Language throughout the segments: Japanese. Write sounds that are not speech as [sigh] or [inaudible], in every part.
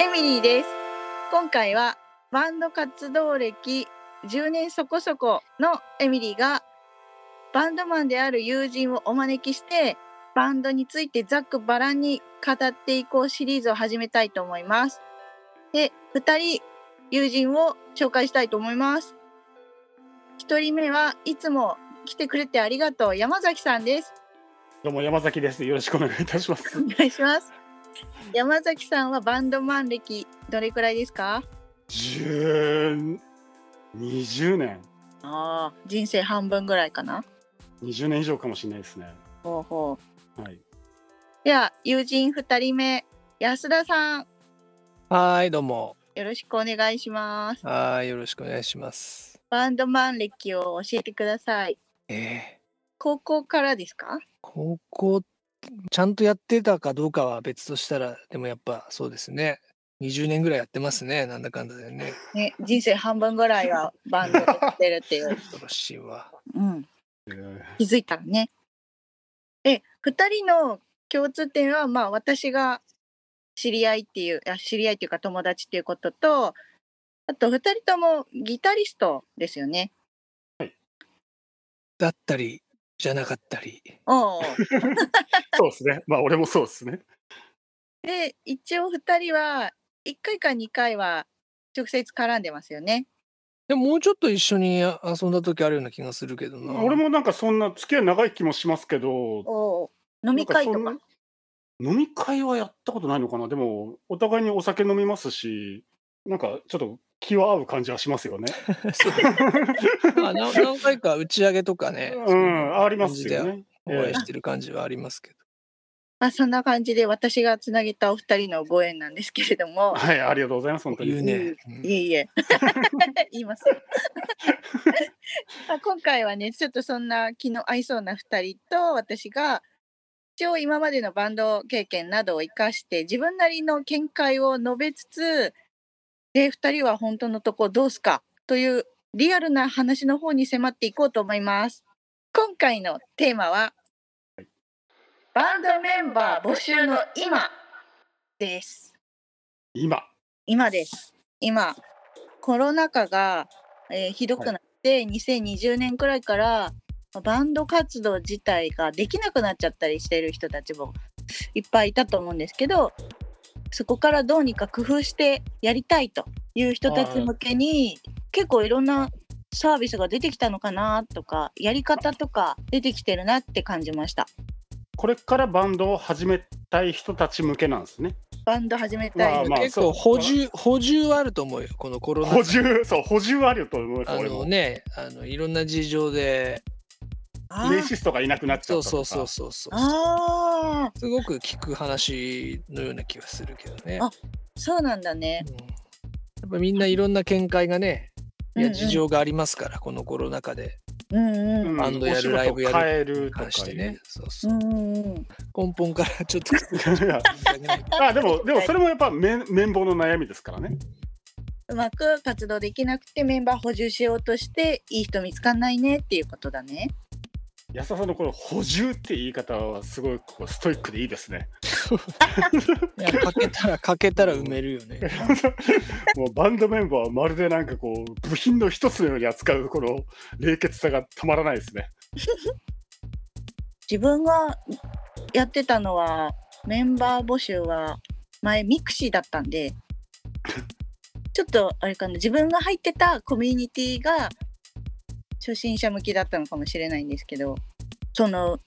エミリーです。今回はバンド活動歴10年そこそこのエミリーがバンドマンである友人をお招きしてバンドについてざっくばらんに語っていこうシリーズを始めたいと思います。で2人友人を紹介したいと思います。1人目はいつも来てくれてありがとう。山崎さんです。どうも山崎です。よろしくお願いいたします。お願いします山崎さんはバンドマン歴どれくらいですか？十二十年、ああ人生半分ぐらいかな。二十年以上かもしれないですね。ほうほう。はい。では友人2人目安田さん。はーい、どうも。よろしくお願いします。はーい、よろしくお願いします。バンドマン歴を教えてください。えー、高校からですか？高校、ちゃんとやってたかどうかは別としたら、でもやっぱそうですね。20年ぐらいやってますね、なんだかんだでね。ね人生半分ぐらいはバンドでやってるっていう、[laughs] 恐ろしいわ。うん、えー気づいたらねで2人の共通点はまあ私が知り合いっていうあ知り合いっていうか友達っていうこととあと2人ともギタリストですよねだったり、じゃなかったり。おう [laughs] そうですね。まあ俺もそうですね。で一応2人は1回か2回は直接絡んでますよね。でももうちょっと一緒に遊んだ時あるような気がするけどな。俺もなんかそんな付き合い長い気もしますけど、飲み会とか？飲み会はやったことないのかな。でもお互いにお酒飲みますし、なんかちょっと気は合う感じはしますよね。[laughs] まあ何何回か打ち上げとかね、うん、ありますよね。お会いしてる感じはありますけど。まあ、そんな感じで私がつなげたお二人のご縁なんですけれどもはい、ありがとうございます。本当に。言うね。うんいえいえ [laughs] 言います [laughs] あ今回はねちょっとそんな気の合いそうな2人と私が一応今までのバンド経験などを生かして自分なりの見解を述べつつで2人は本当のとこどうすか？というリアルな話の方に迫っていこうと思います。今回のテーマはバンドメンバー募集の今です。今。今です。今コロナ禍が、えーひどくなって、2020年くらいからまあバンド活動自体ができなくなっちゃったりしている人たちもいっぱいいたと思うんですけどそこからどうにか工夫してやりたいという人たち向けに結構いろんなサービスが出てきたのかなとかやり方とか出てきてるなって感じました。これからバンドを始めたい人たち向けなんですね。バンド始めたい、まあまあ結構補充、補充はあると思うよ、このコロナ補充、そう、補充はあると思います。あのね、あのいろんな事情で、あーベーシストがいなくなっちゃそうったとかそうそうそうそう。あーすごく聞く話のような気がするけどね。あそうなんだね。うんやっぱみんないろんな見解がね、いやうんうん事情がありますから、このコロナ禍でうんうんうんバンドやるライブやる関してね。そうそう。うんうんうん根本からちょっと [laughs] あでもでもそれもやっぱ綿綿棒の悩みですからね。うまく活動できなくてメンバー補充しようとしていい人見つかんないねっていうことだね。安田さんのこの補充って言い方はすごいこうストイックでいいですね。いや欠けたら [laughs] 欠けたら埋めるよね。[laughs] もうバンドメンバーはまるでなんかこう部品の一つのように扱うこの冷血さがたまらないですね。自分がやってたのはメンバー募集は前ミクシーだったんでちょっとあれかな自分が入ってたコミュニティが初心者向きだったのかもしれないんですけどその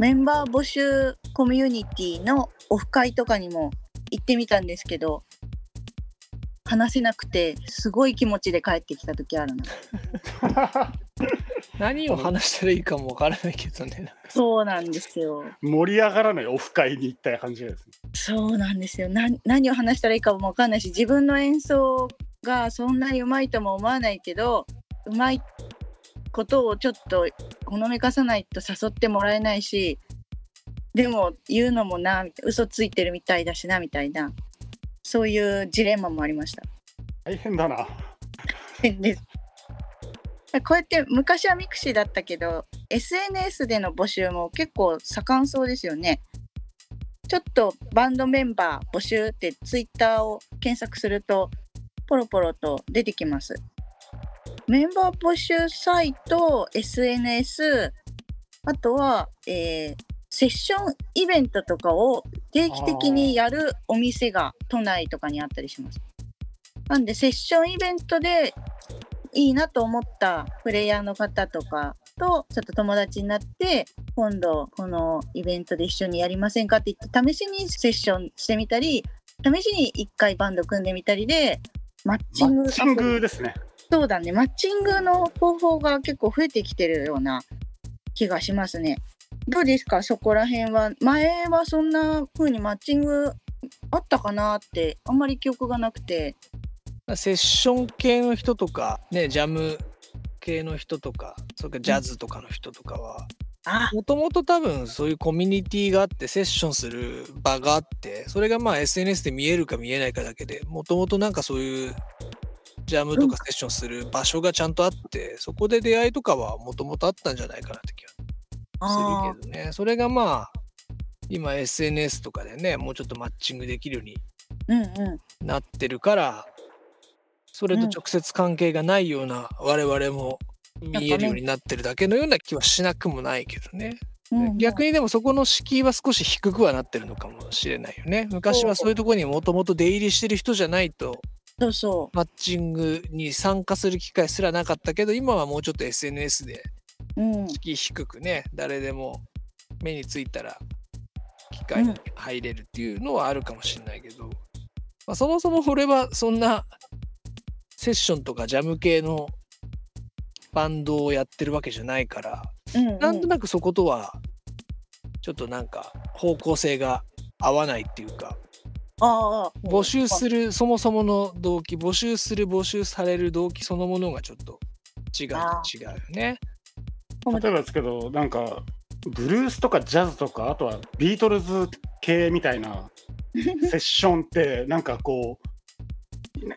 メンバー募集コミュニティのオフ会とかにも行ってみたんですけど話せなくてすごい気持ちで帰ってきた時あるな [laughs] 何を？話したらいいかもわからないけどね。そうなんですよ盛り上がらないオフ会に行った感じですね。そうなんですよな何を話したらいいかも分かんないし自分の演奏がそんなにうまいとも思わないけどうまいことをちょっとほのめかさないと誘ってもらえないしでも言うのもな嘘ついてるみたいだしなみたいなそういうジレンマもありました。大変だな。でこうやって昔はミクシーだったけど SNS での募集も結構盛んそうですよね。ちょっとバンドメンバー募集ってツイッターを検索するとポロポロと出てきます。メンバー募集サイト、SNS、あとは、えーセッションイベントとかを定期的にやるお店が都内とかにあったりします。なんでセッションイベントでいいなと思ったプレイヤーの方とかとちょっと友達になって今度このイベントで一緒にやりませんかって言って試しにセッションしてみたり試しに1回バンド組んでみたりでマッチングマッチングですね。そうだね。マッチングの方法が結構増えてきてるような気がしますね。どうですか？そこら辺は。前はそんな風にマッチングあったかなってあんまり記憶がなくて。セッション系の人とか、ね、ジャム系の人とか、それからジャズとかの人とかは、あ。もともと多分そういうコミュニティがあって、セッションする場があって、それがまあ SNS で見えるか見えないかだけで、もともとなんかそういうジャムとかセッションする場所がちゃんとあって、そこで出会いとかはもともとあったんじゃないかなって気があするけどね。それがまあ、今 SNS とかでね、もうちょっとマッチングできるようになってるからそれと直接関係がないような我々も見えるようになってるだけのような気はしなくもないけどね。逆にでもそこの敷居は少し低くはなってるのかもしれないよね。昔はそういうところにもともと出入りしてる人じゃないとそうそマッチングに参加する機会すらなかったけど今はもうちょっと SNS でう、うん、敷居低くね誰でも目についたら機会に入れるっていうのはあるかもしれないけど、まあ、そもそも俺はそんなセッションとかジャム系のバンドをやってるわけじゃないから、うんうん。なんとなくそことはちょっとなんか方向性が合わないっていうか募集するそもそもの動機募集する募集される動機そのものがちょっと違うあ違うよね。例えばですけど、なんか、ブルースとかジャズとか、あとはビートルズ系みたいな [laughs] セッションって、なんかこう、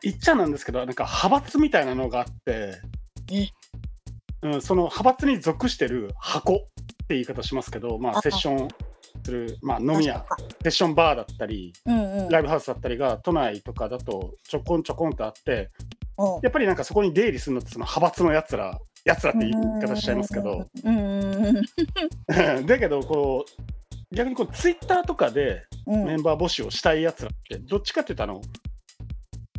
言っちゃなんですけど、なんか派閥みたいなのがあってえ、うん、その派閥に属してる箱って言い方しますけど、まあ、あセッションする、まあ、飲み屋、セッションバーだったり、うんうん。ライブハウスだったりが都内とかだとちょこんちょこんとあって、やっぱりなんかそこに出入りするのってその派閥のやつら、やつらって言い方しちゃいますけど、だけどこう逆にこうツイッターとかでうん。メンバー募集をしたいやつらってどっちかっていうとあの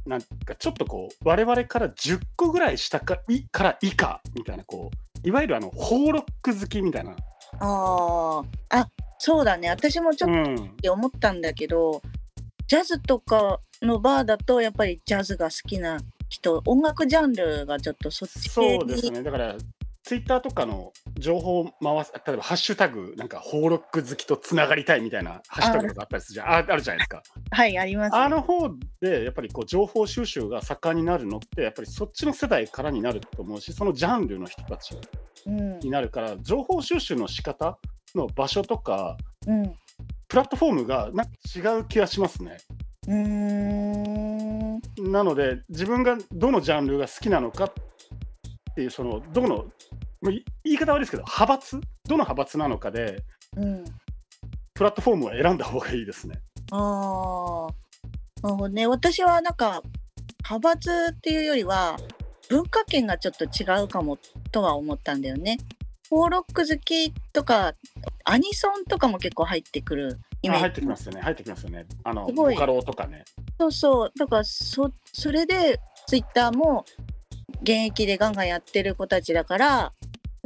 なんかちょっとこう我々から10個ぐらい下かいから以下みたいなこういわゆるあのホーロック好きみたいな、あああそうだね。私もちょっうん、と思ったんだけど、ジャズとかのバーだとやっぱりジャズが好きな人音楽ジャンルがちょっとそっち系そうですにね。だからツイッターとかの情報を回す例えばハッシュタグなんかホーロック好きとつながりたいみたいなハッシュタグとかあったりするじゃん。ああるじゃないですか。はいあります、あの方でやっぱりこう情報収集が盛んになるのってやっぱりそっちの世代からになると思うしそのジャンルの人たちうん。になるから情報収集の仕方の場所とかうんプラットフォームがなんか違う気がしますね。うーんなので自分がどのジャンルが好きなのかっていうそのどの言い方悪いですけど派閥？どの派閥なのかでうんプラットフォームを選んだ方がいいですね。ああなるほどね私はなんか派閥っていうよりは文化圏がちょっと違うかもとは思ったんだよね。フォーロック好きとかアニソンとかも結構入ってくるイメージ。あ入ってきますよね。入ってきますよね。あのボカロとかね。そうそう。だからそそれでツイッターも現役でガンガンやってる子たちだから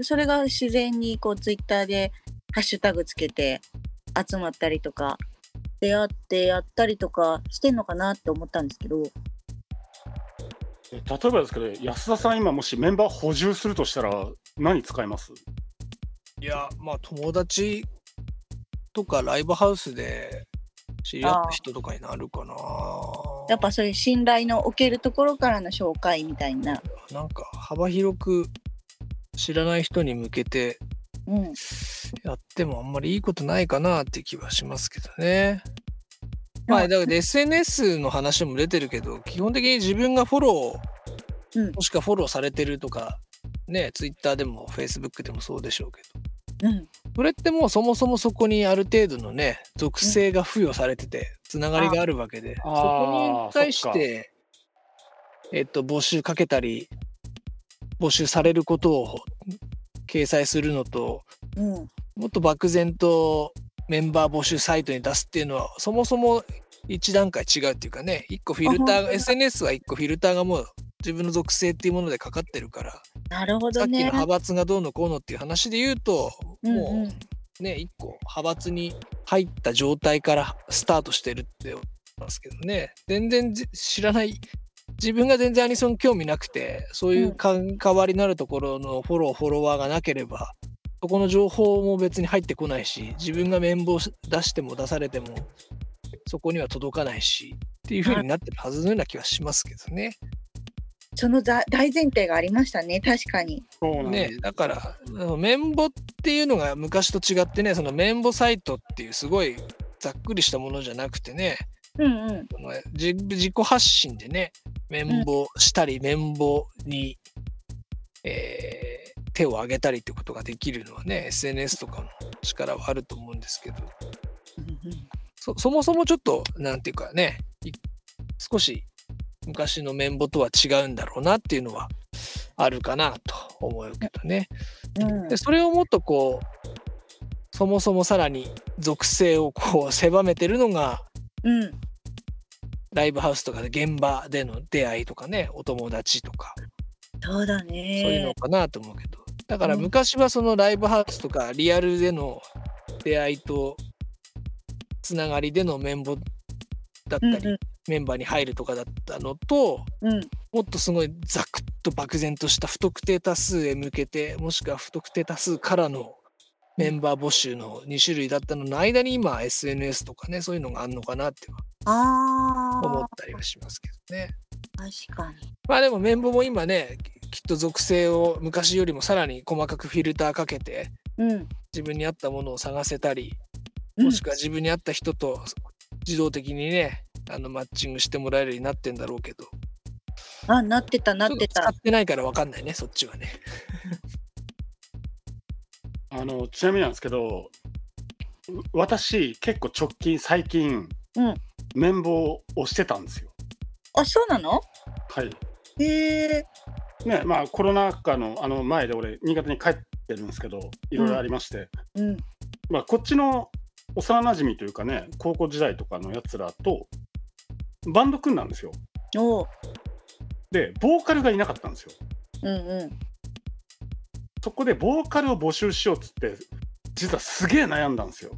それが自然にこうツイッターでハッシュタグつけて集まったりとか出会ってやったりとかしてんのかなって思ったんですけど。え例えばですけど安田さん今もしメンバー補充するとしたら何使います？いやまあ友達とかライブハウスで知り合った人とかになるかなやっぱそういう信頼のおけるところからの紹介みたいな。なんか幅広く知らない人に向けてうん、やってもあんまりいいことないかなって気はしますけどね。まあだから SNS の話も出てるけど基本的に自分がフォロー、うん。もしくはフォローされてるとかね Twitter でも Facebook でもそうでしょうけど。うん。それってもうそもそもそこにある程度のね属性が付与されててつながりがあるわけで、そこに対してえっと募集かけたり募集されることを掲載するのとうん。もっと漠然とメンバー募集サイトに出すっていうのはそもそも一段階違うっていうかね一個フィルターが SNS は一個フィルターがもう自分の属性っていうものでかかってるからなるほどね。さっきの派閥がどうのこうのっていう話で言うとうんもうん。うね一個派閥に入った状態からスタートしてるって思いますけどね。全然じ知らない自分が全然アニソン興味なくてそういう関わりのあるところのフォローフォロワーがなければそこの情報も別に入ってこないし自分が綿棒出しても出されてもそこには届かないしっていう風になってるはずのような気はしますけどね。そのざ大前提がありましたね。確かに。ねだからあの綿棒っていうのが昔と違ってねその綿棒サイトっていうすごいざっくりしたものじゃなくてねうんうん。自自己発信でね綿棒したり綿棒に、えー手を挙げたりってことができるのはね SNS とかの力はあると思うんですけどそそもそもちょっとなんていうかねい少し昔の綿棒とは違うんだろうなっていうのはあるかなと思うけどね。うんでそれをもっとこうそもそもさらに属性をこう狭めてるのがうん。ライブハウスとかで現場での出会いとかねお友達とかそうだそういうのね。かなと思うけどだからうん昔はそのライブハウスとかリアルでの出会いとつながりでのメンボだったり、うんメンバーに入るとかだったのとうん。うん。もっとすごいざくっと漠然とした不特定多数へ向けてもしくは不特定多数からのメンバー募集の2種類だったのの間に今 SNS とかねそういうのがあるのかなってあ思っあ。たりはしますけどね。確かに。まあでもメンボも今ねきっと属性を昔よりもさらに細かくフィルターかけてうん。自分に合ったものを探せたりうんもしくは自分に合った人と自動的にねあのマッチングしてもらえるようになってんだろうけどあ、なってた、なってた使。ってないから分かんないねそっちはね。[laughs] あのちなみになんですけど私結構直近最近、うん綿棒をしてたんですよあ、そうなの？はいへえ。ねまあコロナ禍のあの前で俺新潟に帰ってるんですけどいろいろありまして、うん。まあこっちの幼馴染というかね高校時代とかのやつらとバンド組んだんですよ。でボーカルがいなかったんですようんうん。そこでボーカルを募集しようっつって実はすげえ悩んだんですよ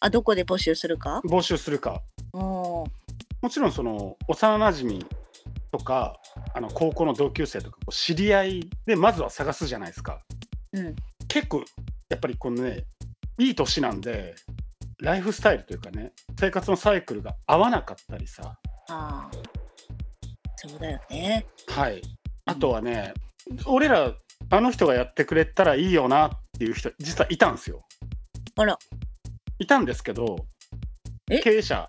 あ、どこで募集するか？募集するか。もちろんその幼馴染とかあの高校の同級生とか知り合いでまずは探すじゃないですかうん。結構やっぱりこのねいい年なんでライフスタイルというかね生活のサイクルが合わなかったりさああ。そうだよね。はいあとはね俺らあの人がやってくれたらいいよなっていう人実はいたんですよあら。いたんですけどえ？経営者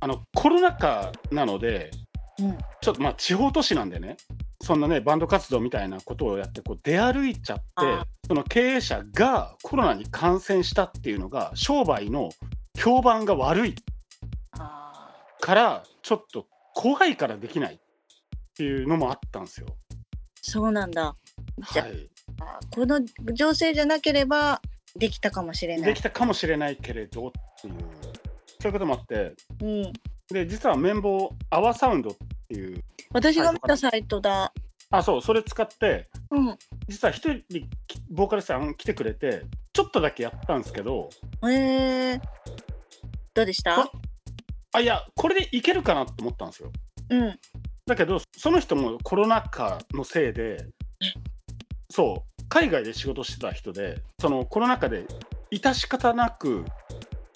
あのコロナ禍なのでうん。ちょっとまあ地方都市なんでねそんなねバンド活動みたいなことをやってこう出歩いちゃってあその経営者がコロナに感染したっていうのが商売の評判が悪い。からちょっと怖いからできないっていうのもあったんですよ。そうなんだ。じゃはい、あ、この情勢じゃなければできたかもしれないでき。たかもしれないけれどっていうそういうこともあってうん。で実は綿棒アワサウンドっていう私が見たサイトだ。あそうそれ使ってうん。実は一人きボーカルさん来てくれてちょっとだけやったんですけどええどうでした？あいやこれでいけるかなと思ったんですようん。だけどその人もコロナ禍のせいでそう海外で仕事してた人でそのコロナ禍で致し方なく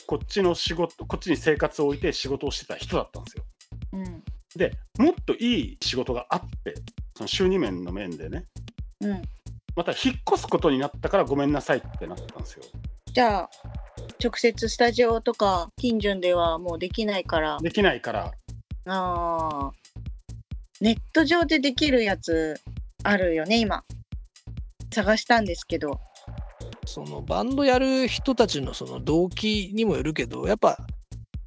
こっちの仕事こっちに生活を置いて仕事をしてた人だったんですようん。でもっといい仕事があってその収入面の面でねうん。また引っ越すことになったからごめんなさいってなったんですよじゃあ、直接スタジオとか近所ではもうできないから。できないからああ。ネット上でできるやつあるよね、今。探したんですけど。そのバンドやる人たちのその動機にもよるけどやっぱ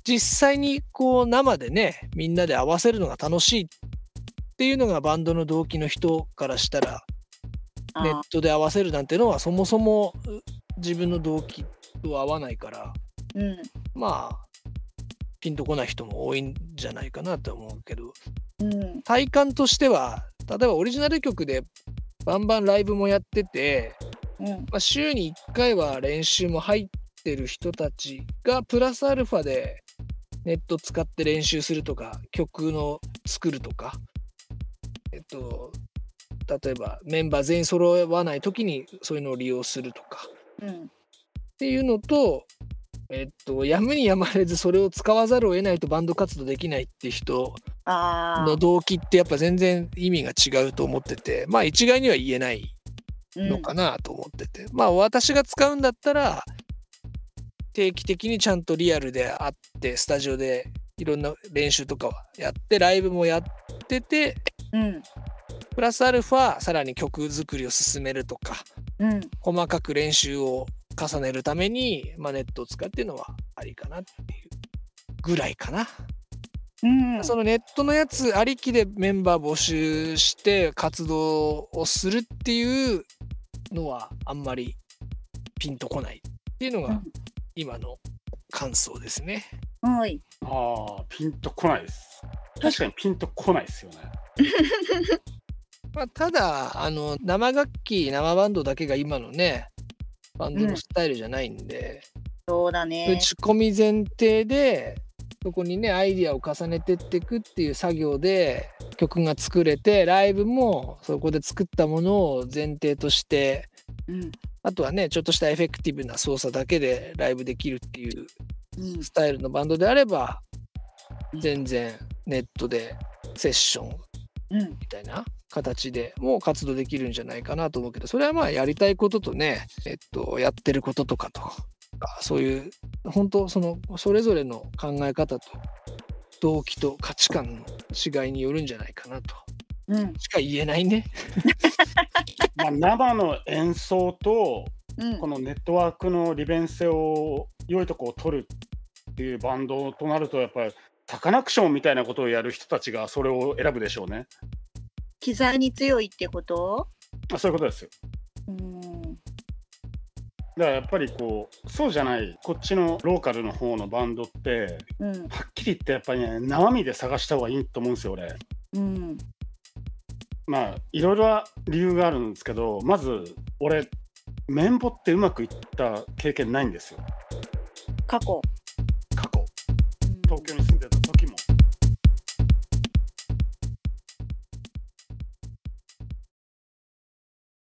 実際にこう生でねみんなで合わせるのが楽しいっていうのがバンドの動機の人からしたらあネットで合わせるなんてのはそもそもう自分の動機と合わないからうん。まあピンとこない人も多いんじゃないかなと思うけどうん。体感としては例えばオリジナル曲でバンバンライブもやってて、うん。まあ、週に1回は練習も入ってる人たちがプラスアルファでネット使って練習するとか曲の作るとか。えっと例えばメンバー全員揃わない時にそういうのを利用するとか。うん。っていうのとえっとやむにやまれずそれを使わざるを得ないとバンド活動できないって人の動機ってやっぱ全然意味が違うと思っててまあ一概には言えないのかなと思ってて、まあ私が使うんだったら定期的にちゃんとリアルで会ってスタジオでいろんな練習とかはやってライブもやっててうん。プラスアルファさらに曲作りを進めるとかうん。細かく練習を重ねるために、まあ、ネットを使うっていうのはありかなっていうぐらいかな。うん。そのネットのやつありきでメンバー募集して活動をするっていうのはあんまりピンとこないっていうのがうん今の感想ですね。はいああ、ピンとこないです。確かにピンとこないですよね。[laughs] まあ、ただあの生楽器生バンドだけが今のねバンドのスタイルじゃないんで、そうだ打ねち込み前提でそこにねアイディアを重ねてっていくっていう作業で曲が作れてライブもそこで作ったものを前提としてうん。あとはねちょっとしたエフェクティブな操作だけでライブできるっていううん。スタイルのバンドであればうん。全然ネットでセッションうん。みたいな形でもう活動できるんじゃないかなと思うけどそれはまあやりたいこととねえっとやってることとかとかそういう本当そのそれぞれの考え方と動機と価値観の違いによるんじゃないかなとうんしか言えないね。[laughs] まあ、生の演奏とうんこのネットワークの利便性を良いとこを取るっていうバンドとなるとやっぱりサカナクションみたいなことをやる人たちがそれを選ぶでしょうね。機材に強いってこと？あそういうことですよ。うんだからやっぱりこうそうじゃないこっちのローカルの方のバンドってうん。はっきり言ってやっぱりね生身で探した方がいいと思うんですよ俺。うん。まあいろいろ理由があるんですけどまず俺綿棒ってうまくいった経験ないんですよ。過去。過去。うん。東京に住んでた